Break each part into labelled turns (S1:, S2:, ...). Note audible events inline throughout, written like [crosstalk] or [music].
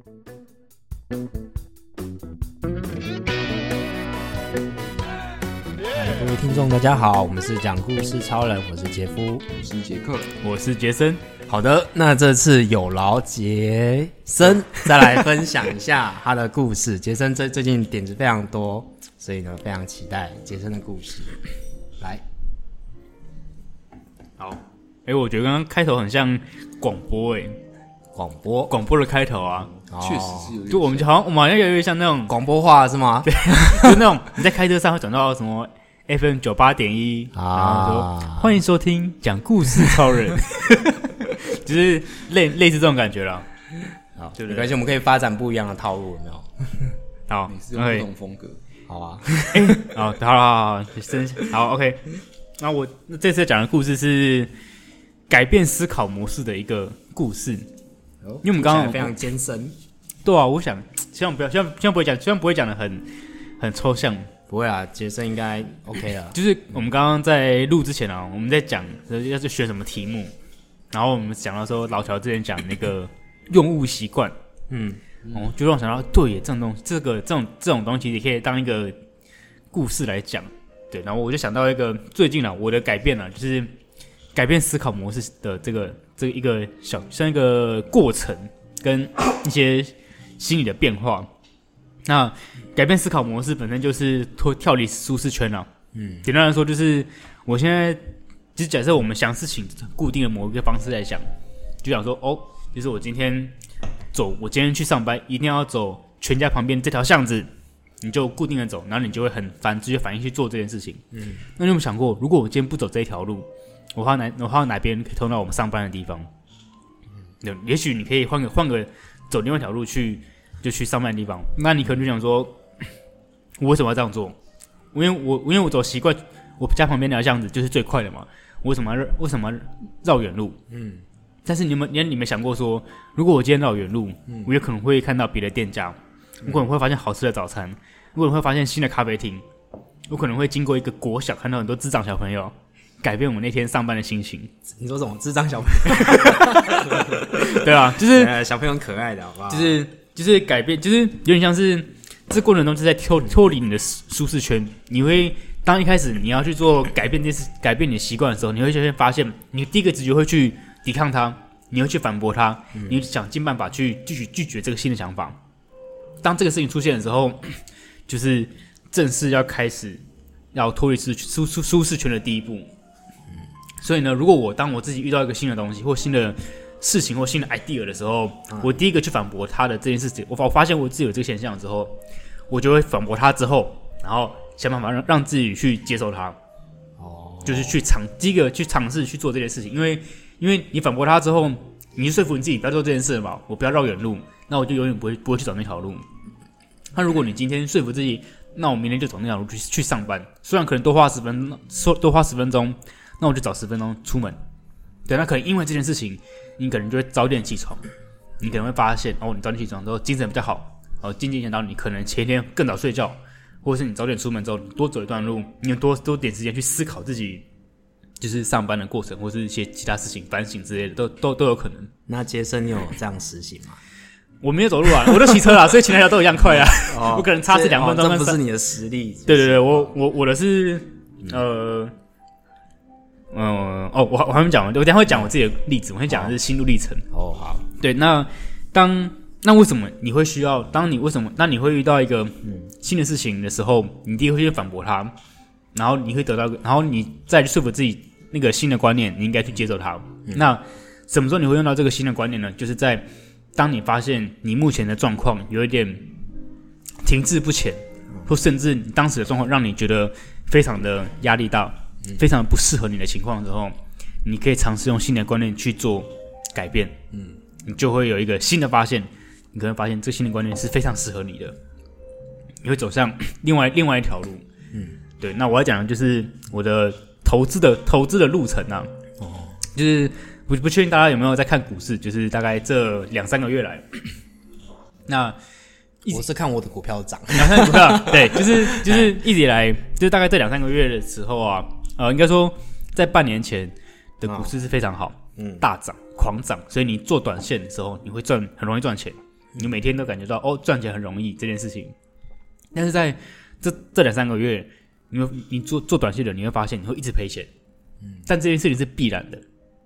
S1: 各位听众，大家好，我们是讲故事超人，我是杰夫，
S2: 我是杰克，
S3: 我是杰森。
S1: 好的，那这次有劳杰森 [laughs] 再来分享一下他的故事。杰森最最近点子非常多，所以呢，非常期待杰森的故事。来，
S3: 好，哎，我觉得刚刚开头很像广播，哎，
S1: 广播，
S3: 广播的开头啊，
S2: 确实是有，
S3: 就我们就好像我们好像越来越像那种
S1: 广播话是吗？[laughs]
S3: 对，就那种你在开车上会转到什么 FM 九八点一啊，欢迎收听讲故事超人，[laughs] 就是类类似这种感觉了。
S1: 好，没关系，我们可以发展不一样的套路，有没有？[laughs]
S3: 好，
S2: 你是用不同风格。
S1: 好啊，
S3: 哎，好，好，好，好，真好，OK。那我那这次讲的故事是改变思考模式的一个故事，因为我们刚刚
S1: 非常艰深。
S3: 对啊，我想 [tsk] 希望不要，希望希望不会讲，希望不会讲的很很抽象。
S1: 不会啊，杰森应该 OK 了。[laughs]
S3: 就是我们刚刚在录之前啊，我们在讲要是选什么题目，然后我们讲到说老乔之前讲那个 [laughs] 用物习惯，嗯。哦，就让我想到，对耶，这种东西，这个这种这种东西也可以当一个故事来讲，对。然后我就想到一个最近啊，我的改变啊，就是改变思考模式的这个这个一个小像一个过程跟一些心理的变化。那改变思考模式本身就是脱跳离舒适圈啊。嗯，简单来说就是我现在就是假设我们想事情固定的某一个方式来想，就想说哦，就是我今天。走，我今天去上班一定要走全家旁边这条巷子，你就固定的走，然后你就会很烦，直接反应去做这件事情。嗯，那你有没有想过，如果我今天不走这一条路，我到哪，我到哪边可以通到我们上班的地方？嗯，也许你可以换个换个走另外一条路去，就去上班的地方。那你可能就想说，[clears throat] 我为什么要这样做？因为我因为我走习惯，我家旁边那条巷子就是最快的嘛。我为什么要为什么要绕远路？嗯。但是你们，你你们想过说，如果我今天绕远路，嗯、我有可能会看到别的店家，嗯、我可能会发现好吃的早餐，我可能会发现新的咖啡厅，我可能会经过一个国小，看到很多智障小朋友，改变我那天上班的心情。
S1: 你说什么？智障小朋友？[laughs]
S3: 对啊，就是、
S1: 呃、小朋友很可爱的，好不好？
S3: 就是就是改变，就是有点像是这过程中是在脱脱离你的舒适圈。你会当一开始你要去做改变这事，改变你的习惯的时候，你会先发现，你第一个直觉会去。抵抗它，你会去反驳它，嗯、你想尽办法去继续拒绝这个新的想法。当这个事情出现的时候，就是正式要开始要脱离舒舒舒舒适圈的第一步。嗯、所以呢，如果我当我自己遇到一个新的东西或新的事情或新的 idea 的时候，嗯、我第一个去反驳他的这件事情，我发我发现我自己有这个现象之后，我就会反驳他之后，然后想办法让让自己去接受他。哦，就是去尝第一个去尝试去做这件事情，因为。因为你反驳他之后，你就说服你自己不要做这件事嘛，我不要绕远路，那我就永远不会不会去找那条路。那如果你今天说服自己，那我明天就走那条路去去上班，虽然可能多花十分说多花十分钟，那我就早十分钟出门。对，那可能因为这件事情，你可能就会早点起床，你可能会发现哦，你早点起床之后精神比较好，哦，渐渐想到你可能前一天更早睡觉，或者是你早点出门之后你多走一段路，你有多多点时间去思考自己。就是上班的过程，或是一些其他事情反省之类的，都都都有可能。
S1: 那杰森，你有这样实行吗？[laughs]
S3: 我没有走路啊，我都骑车啊，所以前两条都一样快啊。哦、[laughs] 我可能差这两分钟、哦，
S1: 这不是你的实力。
S3: 对对对，我我我的是呃嗯、呃、哦，我我还没讲完，我等下会讲我自己的例子。我先讲的是心路历程。
S1: 哦好，
S3: 对，那当那为什么你会需要？当你为什么？那你会遇到一个嗯新的事情的时候，你第一个会去反驳他，然后你会得到，然后你再去说服自己。那个新的观念，你应该去接受它。嗯、那什么时候你会用到这个新的观念呢？就是在当你发现你目前的状况有一点停滞不前，或甚至你当时的状况让你觉得非常的压力大，嗯、非常不适合你的情况之后，你可以尝试用新的观念去做改变。嗯，你就会有一个新的发现。你可能发现这个新的观念是非常适合你的，你会走向另外另外一条路。嗯，对。那我要讲的就是我的。投资的投资的路程啊，哦，就是不不确定大家有没有在看股市，就是大概这两三个月来，那
S1: 我是看我的股票涨，
S3: 两三个股票，对，就是就是一直以来，就是大概这两三个月的时候啊，呃，应该说在半年前的股市是非常好，嗯，大涨狂涨，所以你做短线的时候你会赚，很容易赚钱，你每天都感觉到哦，赚钱很容易这件事情。但是在这这两三个月，你你做做短线的，你会发现你会一直赔钱。嗯，但这件事情是必然的，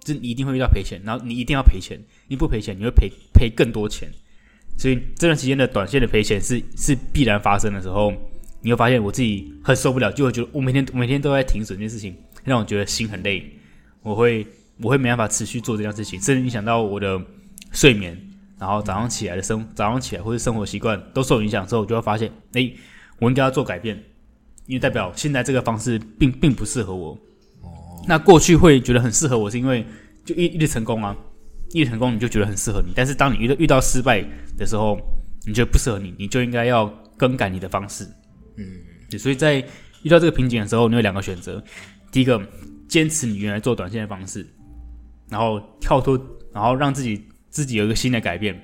S3: 就是你一定会遇到赔钱，然后你一定要赔钱，你不赔钱，你会赔赔更多钱。所以这段时间的短线的赔钱是是必然发生的时候，你会发现我自己很受不了，就会觉得我每天每天都在停损这件事情，让我觉得心很累，我会我会没办法持续做这件事情，甚至影响到我的睡眠，然后早上起来的生早上起来或者生活习惯都受影响之后，我就会发现，诶，我应该要做改变，因为代表现在这个方式并并不适合我。哦，那过去会觉得很适合我，是因为就一一直成功啊。一直成功你就觉得很适合你，但是当你遇到遇到失败的时候，你觉得不适合你，你就应该要更改你的方式。嗯，对，所以在遇到这个瓶颈的时候，你有两个选择：第一个，坚持你原来做短线的方式，然后跳脱，然后让自己自己有一个新的改变，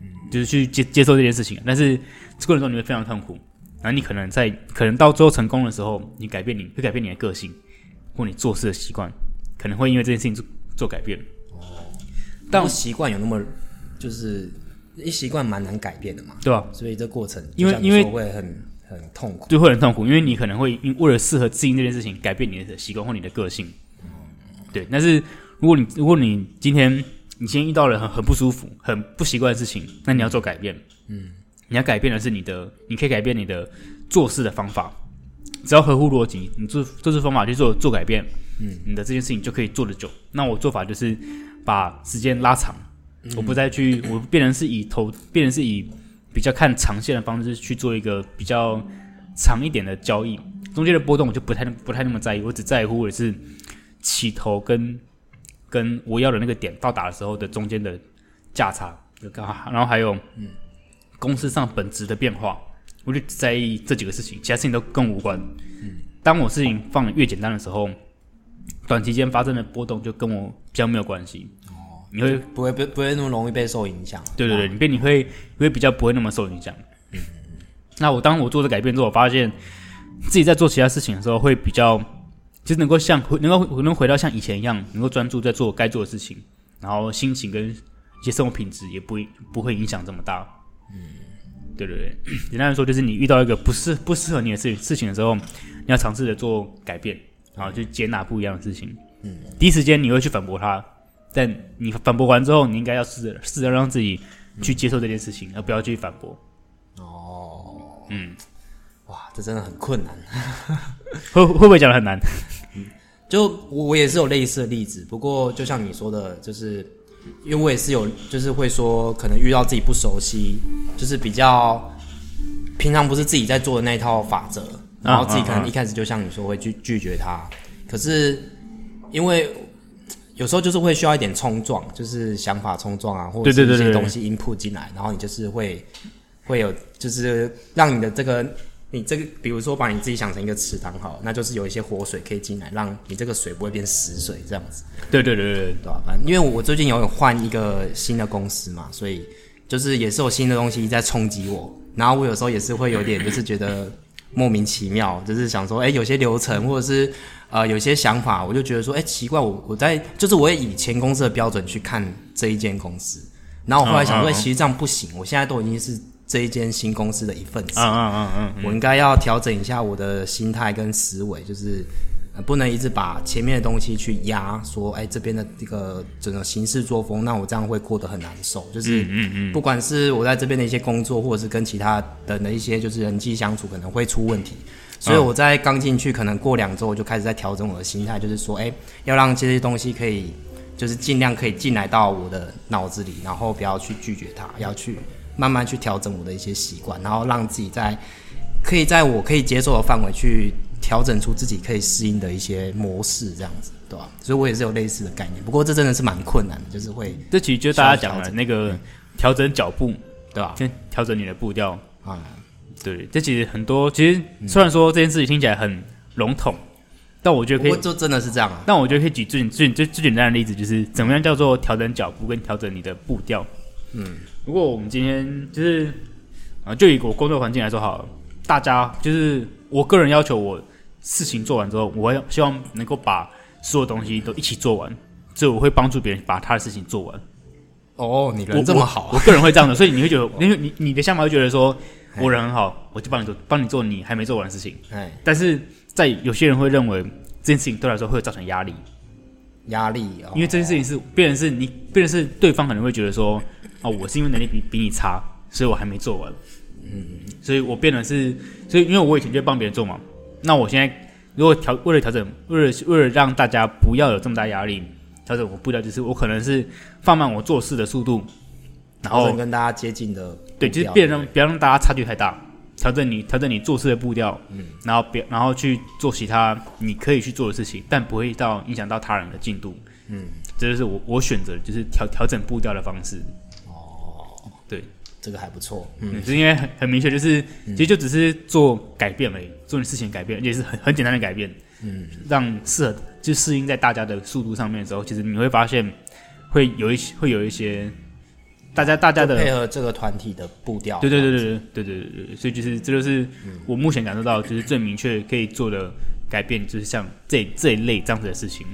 S3: 嗯，就是去接接受这件事情。但是这过程中你会非常痛苦，然后你可能在可能到最后成功的时候，你改变你会改变你的个性或你做事的习惯，可能会因为这件事情做做改变。
S1: 哦但习惯有那么，就是一习惯蛮难改变的嘛，
S3: 对吧？
S1: 所以这过程
S3: 因为因为
S1: 会很很痛苦，
S3: 就会很痛苦，因为你可能会因为了适合适应这件事情，改变你的习惯或你的个性。对，但是如果你如果你今天你今天遇到了很很不舒服、很不习惯的事情，那你要做改变。嗯，你要改变的是你的，你可以改变你的做事的方法，只要合乎逻辑，你做做事方法去做做改变，嗯，你的这件事情就可以做得久。那我做法就是。把时间拉长，我不再去，我变成是以投，变成是以比较看长线的方式去做一个比较长一点的交易，中间的波动我就不太不太那么在意，我只在乎的是起头跟跟我要的那个点到达的时候的中间的价差，然后还有嗯公司上本质的变化，我就只在意这几个事情，其他事情都跟我无关。嗯，当我事情放得越简单的时候，短期间发生的波动就跟我比较没有关系。你会
S1: 不会不不会那么容易被受影响？
S3: 对对对，你变你会你会比较不会那么受影响。嗯，那我当我做的改变之后，我发现自己在做其他事情的时候会比较，就是能够像能够能回到像以前一样，能够专注在做该做的事情，然后心情跟一些生活品质也不会不会影响这么大。嗯，对对对，[clears throat] 简单来说就是你遇到一个不适不适合你的事事情的时候，你要尝试着做改变，然后去接纳不一样的事情。嗯，第一时间你会去反驳他。但你反驳完之后，你应该要试着试着让自己去接受这件事情，嗯、而不要去反驳。
S1: 哦，嗯，哇，这真的很困难。
S3: 会会不会讲的很难？
S1: 嗯，[laughs] 就我我也是有类似的例子，不过就像你说的，就是因为我也是有，就是会说可能遇到自己不熟悉，就是比较平常不是自己在做的那一套法则，然后自己可能一开始就像你说会拒拒绝他，可是因为。有时候就是会需要一点冲撞，就是想法冲撞啊，或者是一些东西 input 进来，然后你就是会会有，就是让你的这个你这个，比如说把你自己想成一个池塘好，那就是有一些活水可以进来，让你这个水不会变死水这样子。
S3: 对对对
S1: 对对？反正因为我最近有换一个新的公司嘛，所以就是也是有新的东西在冲击我，然后我有时候也是会有点就是觉得莫名其妙，就是想说，哎，有些流程或者是。呃，有些想法，我就觉得说，哎、欸，奇怪，我我在就是我也以前公司的标准去看这一间公司，然后我后来想说，其实这样不行，我现在都已经是这一间新公司的一份子，嗯嗯嗯嗯，我应该要调整一下我的心态跟思维，就是、呃、不能一直把前面的东西去压，说，哎、欸，这边的这个整个行事作风，那我这样会过得很难受，就是，嗯嗯，不管是我在这边的一些工作，或者是跟其他人的一些就是人际相处，可能会出问题。所以我在刚进去，可能过两周我就开始在调整我的心态，就是说，哎，要让这些东西可以，就是尽量可以进来到我的脑子里，然后不要去拒绝它，要去慢慢去调整我的一些习惯，然后让自己在可以在我可以接受的范围去调整出自己可以适应的一些模式，这样子，对吧？所以我也是有类似的概念，不过这真的是蛮困难的，就是会
S3: 这其实就大家讲的那个调整脚步，对吧？先调整你的步调啊。对，这其实很多。其实虽然说这件事情听起来很笼统，嗯、但我觉得可以，
S1: 就真的是这样啊。
S3: 但我觉得可以举最最最最简单的例子，就是怎么样叫做调整脚步跟调整你的步调。嗯，如果我们今天就是啊，就以我工作环境来说好了，大家就是我个人要求，我事情做完之后，我要希望能够把所有东西都一起做完，所以我会帮助别人把他的事情做完。
S1: 哦，你人这么好、啊
S3: 我，我个人会这样的，所以你会觉得，因为你你的想法会觉得说，我人很好，我就帮你做，帮你做你还没做完的事情。哎，但是在有些人会认为这件事情对来说会造成压力，
S1: 压力，哦、
S3: 因为这件事情是，变成是你，变成是对方可能会觉得说，哦，我是因为能力比比你差，所以我还没做完。嗯，所以我变得是，所以因为我以前就帮别人做嘛，那我现在如果调为了调整，为了为了让大家不要有这么大压力，调整我步调，就是我可能是放慢我做事的速度，然后
S1: 跟大家接近的，
S3: 对，就是别让不要让大家差距太大，调整你调整你做事的步调，嗯，然后别然后去做其他你可以去做的事情，但不会到影响到他人的进度，嗯，这就是我我选择就是调调整步调的方式，哦，对。
S1: 这个还不错，嗯，
S3: 是因为很很明确，就是其实就只是做改变而已，做你事情改变，也是很很简单的改变，嗯，让适合就适应在大家的速度上面的时候，其实你会发现会有一些会有一些大家大家的
S1: 配合这个团体的步调，
S3: 对对对对对对对对对，所以就是这就是我目前感受到就是最明确可以做的改变，就是像这这一类这样子的事情，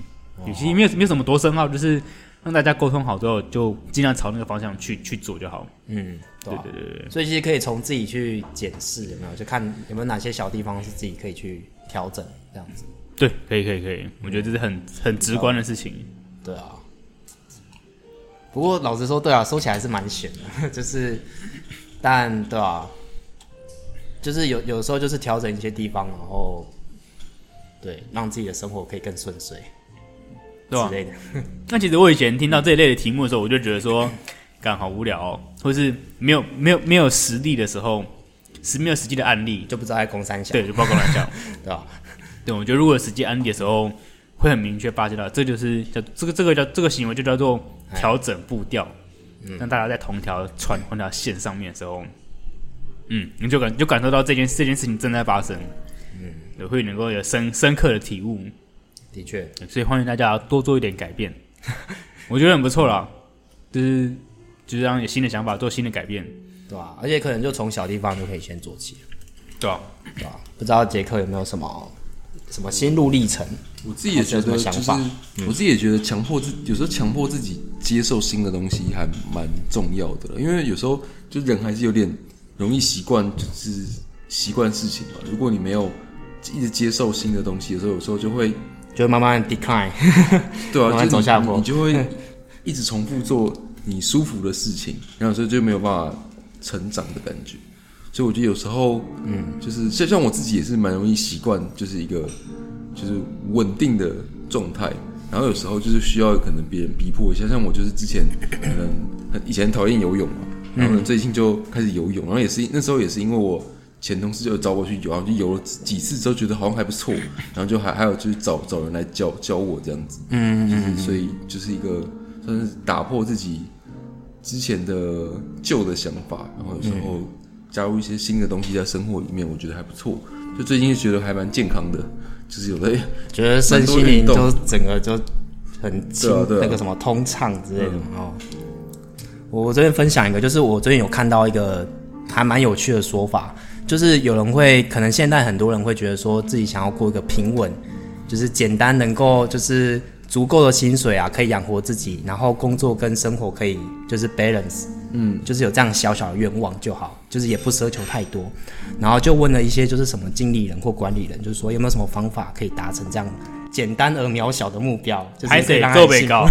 S3: 有些没有没有什么多深奥，就是。让大家沟通好之后，就尽量朝那个方向去去做就好。嗯，对对对对。
S1: 所以其实可以从自己去检视有没有，就看有没有哪些小地方是自己可以去调整这样子。
S3: 对，可以可以可以，我觉得这是很很直观的事情。
S1: 对啊。不过老实说，对啊，说起来是蛮悬的，[laughs] 就是，但对啊，就是有有时候就是调整一些地方，然后，对，让自己的生活可以更顺遂。对吧？[laughs]
S3: 那其实我以前听到这一类的题目的时候，我就觉得说，[laughs] 干好无聊哦，或是没有没有没有实例的时候，是没有实际的案例，
S1: 就不知道在攻三小，
S3: 对，就不知道攻三小，[laughs] 对吧？对，我觉得如果有实际案例的时候，会很明确发现到，这就是叫这个这个叫这个行为就叫做调整步调，让大家在同条船同条线上面的时候，嗯，你就感就感受到这件这件事情正在发生，嗯，也会能够有深深刻的体悟。
S1: 的确，
S3: 所以欢迎大家多做一点改变，[laughs] 我觉得很不错啦。就是就是让有新的想法，做新的改变，
S1: 对吧、啊？而且可能就从小地方就可以先做起，
S3: 对吧、啊？
S1: 对吧、啊？不知道杰克有没有什么什么心路历程？
S2: 我自己也觉得，就是我自己也觉得，强迫自有时候强迫自己接受新的东西还蛮重要的，因为有时候就人还是有点容易习惯，就是习惯事情嘛。如果你没有一直接受新的东西的时候，有时候就会。
S1: 就会慢慢 decline，[laughs]
S2: 对啊，
S1: 慢慢走下坡，
S2: 你就会一直重复做你舒服的事情，然后所以就没有办法成长的感觉。所以我觉得有时候，嗯，就是像像我自己也是蛮容易习惯，就是一个就是稳定的状态。然后有时候就是需要可能别人逼迫一下，像我就是之前可能很以前讨厌游泳嘛，然后呢最近就开始游泳，然后也是那时候也是因为我。前同事就找我去游，然后就游了几次之后，觉得好像还不错，[laughs] 然后就还还有就是找找人来教教我这样子，嗯，就是所以就是一个算是打破自己之前的旧的想法，然后有时候加入一些新的东西在生活里面，我觉得还不错。就最近就觉得还蛮健康的，就是有的
S1: 觉得身心灵都整个就很轻，那个什么通畅之类的哦。我这边分享一个，就是我最近有看到一个还蛮有趣的说法。就是有人会，可能现在很多人会觉得说自己想要过一个平稳，就是简单能够就是足够的薪水啊，可以养活自己，然后工作跟生活可以就是 balance，嗯，就是有这样小小的愿望就好，就是也不奢求太多。然后就问了一些就是什么经理人或管理人，就是说有没有什么方法可以达成这样简单而渺小的目标，就是可以让他幸高。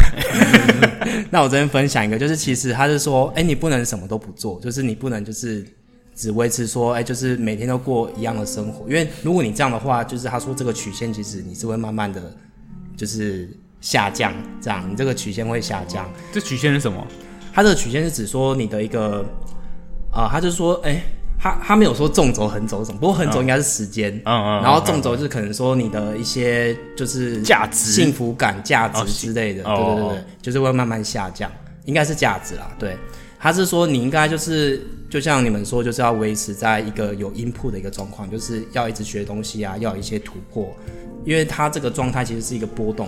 S1: [laughs] 那我这边分享一个，就是其实他是说，哎、欸，你不能什么都不做，就是你不能就是。只维持说，哎、欸，就是每天都过一样的生活，因为如果你这样的话，就是他说这个曲线其实你是会慢慢的，就是下降，这样你这个曲线会下降。
S3: 这曲线是什么？
S1: 它这个曲线是指说你的一个，啊、呃，他就说，哎、欸，他他没有说纵轴、横轴什么，不过横轴应该是时间，嗯嗯，然后纵轴就是可能说你的一些就是价值、幸福感、价值之类的，对对对对，就是会慢慢下降，应该是价值啦，对。他是说，你应该就是，就像你们说，就是要维持在一个有 input 的一个状况，就是要一直学东西啊，要有一些突破，因为它这个状态其实是一个波动，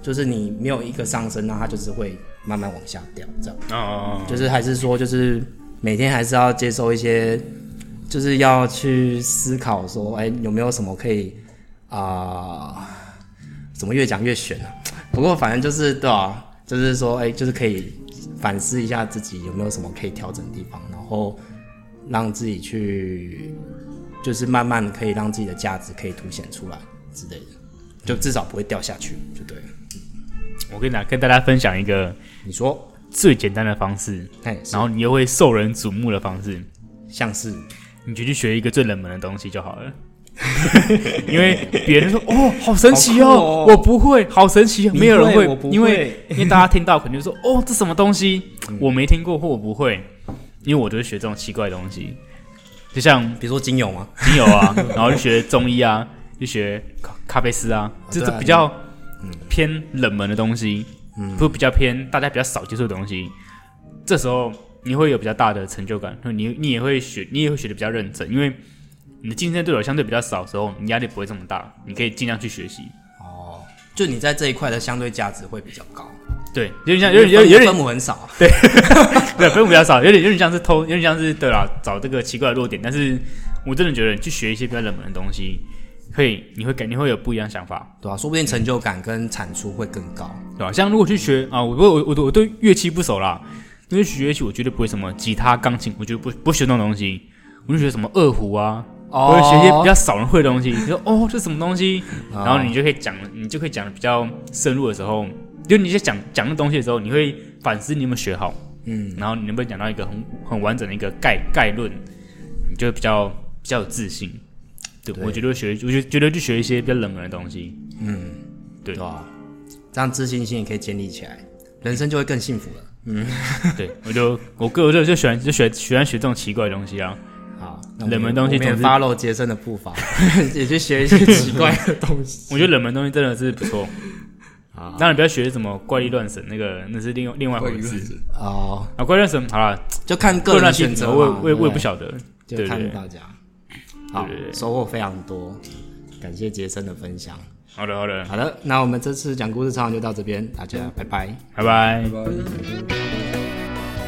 S1: 就是你没有一个上升，那它就是会慢慢往下掉，这样。哦。就是还是说，就是每天还是要接受一些，就是要去思考说，哎，有没有什么可以啊、呃？怎么越讲越悬啊？[laughs] 不过反正就是对吧？就是说，哎，就是可以。反思一下自己有没有什么可以调整的地方，然后让自己去，就是慢慢可以让自己的价值可以凸显出来之类的，就至少不会掉下去，就对了。
S3: 我跟你讲，跟大家分享一个
S1: 你说
S3: 最简单的方式，然后你又会受人瞩目的方式，
S1: 像是
S3: 你就去学一个最冷门的东西就好了。因为别人说哦，好神奇哦，哦。我不会，好神奇，没有人会，会因为因为大家听到肯定说哦，这什么东西，嗯、我没听过或我不会，因为我就是学这种奇怪的东西，就像
S1: 比如说精油嘛，
S3: 精油啊，[laughs] 然后就学中医啊，就学咖咖啡师啊，这是比较偏冷门的东西，嗯，不比较偏大家比较少接触的东西，这时候你会有比较大的成就感，你你也会学，你也会学的比较认真，因为。你的竞争对手相对比较少的时候，你压力不会这么大，你可以尽量去学习。
S1: 哦，就你在这一块的相对价值会比较高。
S3: 对，有点像，有点有点有点
S1: 分母很少。
S3: 对，[laughs] 对，分母比较少，有点有点像是偷，有点像是对啦，找这个奇怪的弱点。但是我真的觉得，你去学一些比较冷门的东西，可以，你会肯定会有不一样想法，
S1: 对吧、啊？说不定成就感跟产出会更高，
S3: 对吧、啊？像如果去学啊，我我我我对乐器不熟啦，因为学乐器我绝对不会什么吉他、钢琴，我绝对不不学那种东西，我就学什么二胡啊。或者学一些比较少人会的东西，你说哦，这什么东西？然后你就可以讲，你就可以讲的比较深入的时候，就你在讲讲的东西的时候，你会反思你有没有学好，嗯，然后你能不能讲到一个很很完整的一个概概论，你就比较比较有自信。对，对。我觉得学，我就觉得去学一些比较冷门的东西，嗯，对，对啊，
S1: 这样自信心也可以建立起来，人生就会更幸福了。嗯，
S3: 对，我就我个人就就喜欢就学喜欢学这种奇怪的东西啊。冷门东西总是
S1: follow 杰森的步伐，[laughs] 也去学一些奇怪的东西。[laughs]
S3: 我觉得冷门东西真的是不错。啊，当然不要学什么怪力乱神，那个那是另另外一回事。哦，啊，怪力乱神好了，
S1: 就看个人选择。
S3: 我我我也不晓得，
S1: 就看大家。好，收获非常多，感谢杰森的分享。
S3: 好的，好的，
S1: 好的。那我们这次讲故事唱就到这边，大家拜拜，
S3: 拜拜，
S2: 拜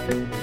S2: 拜。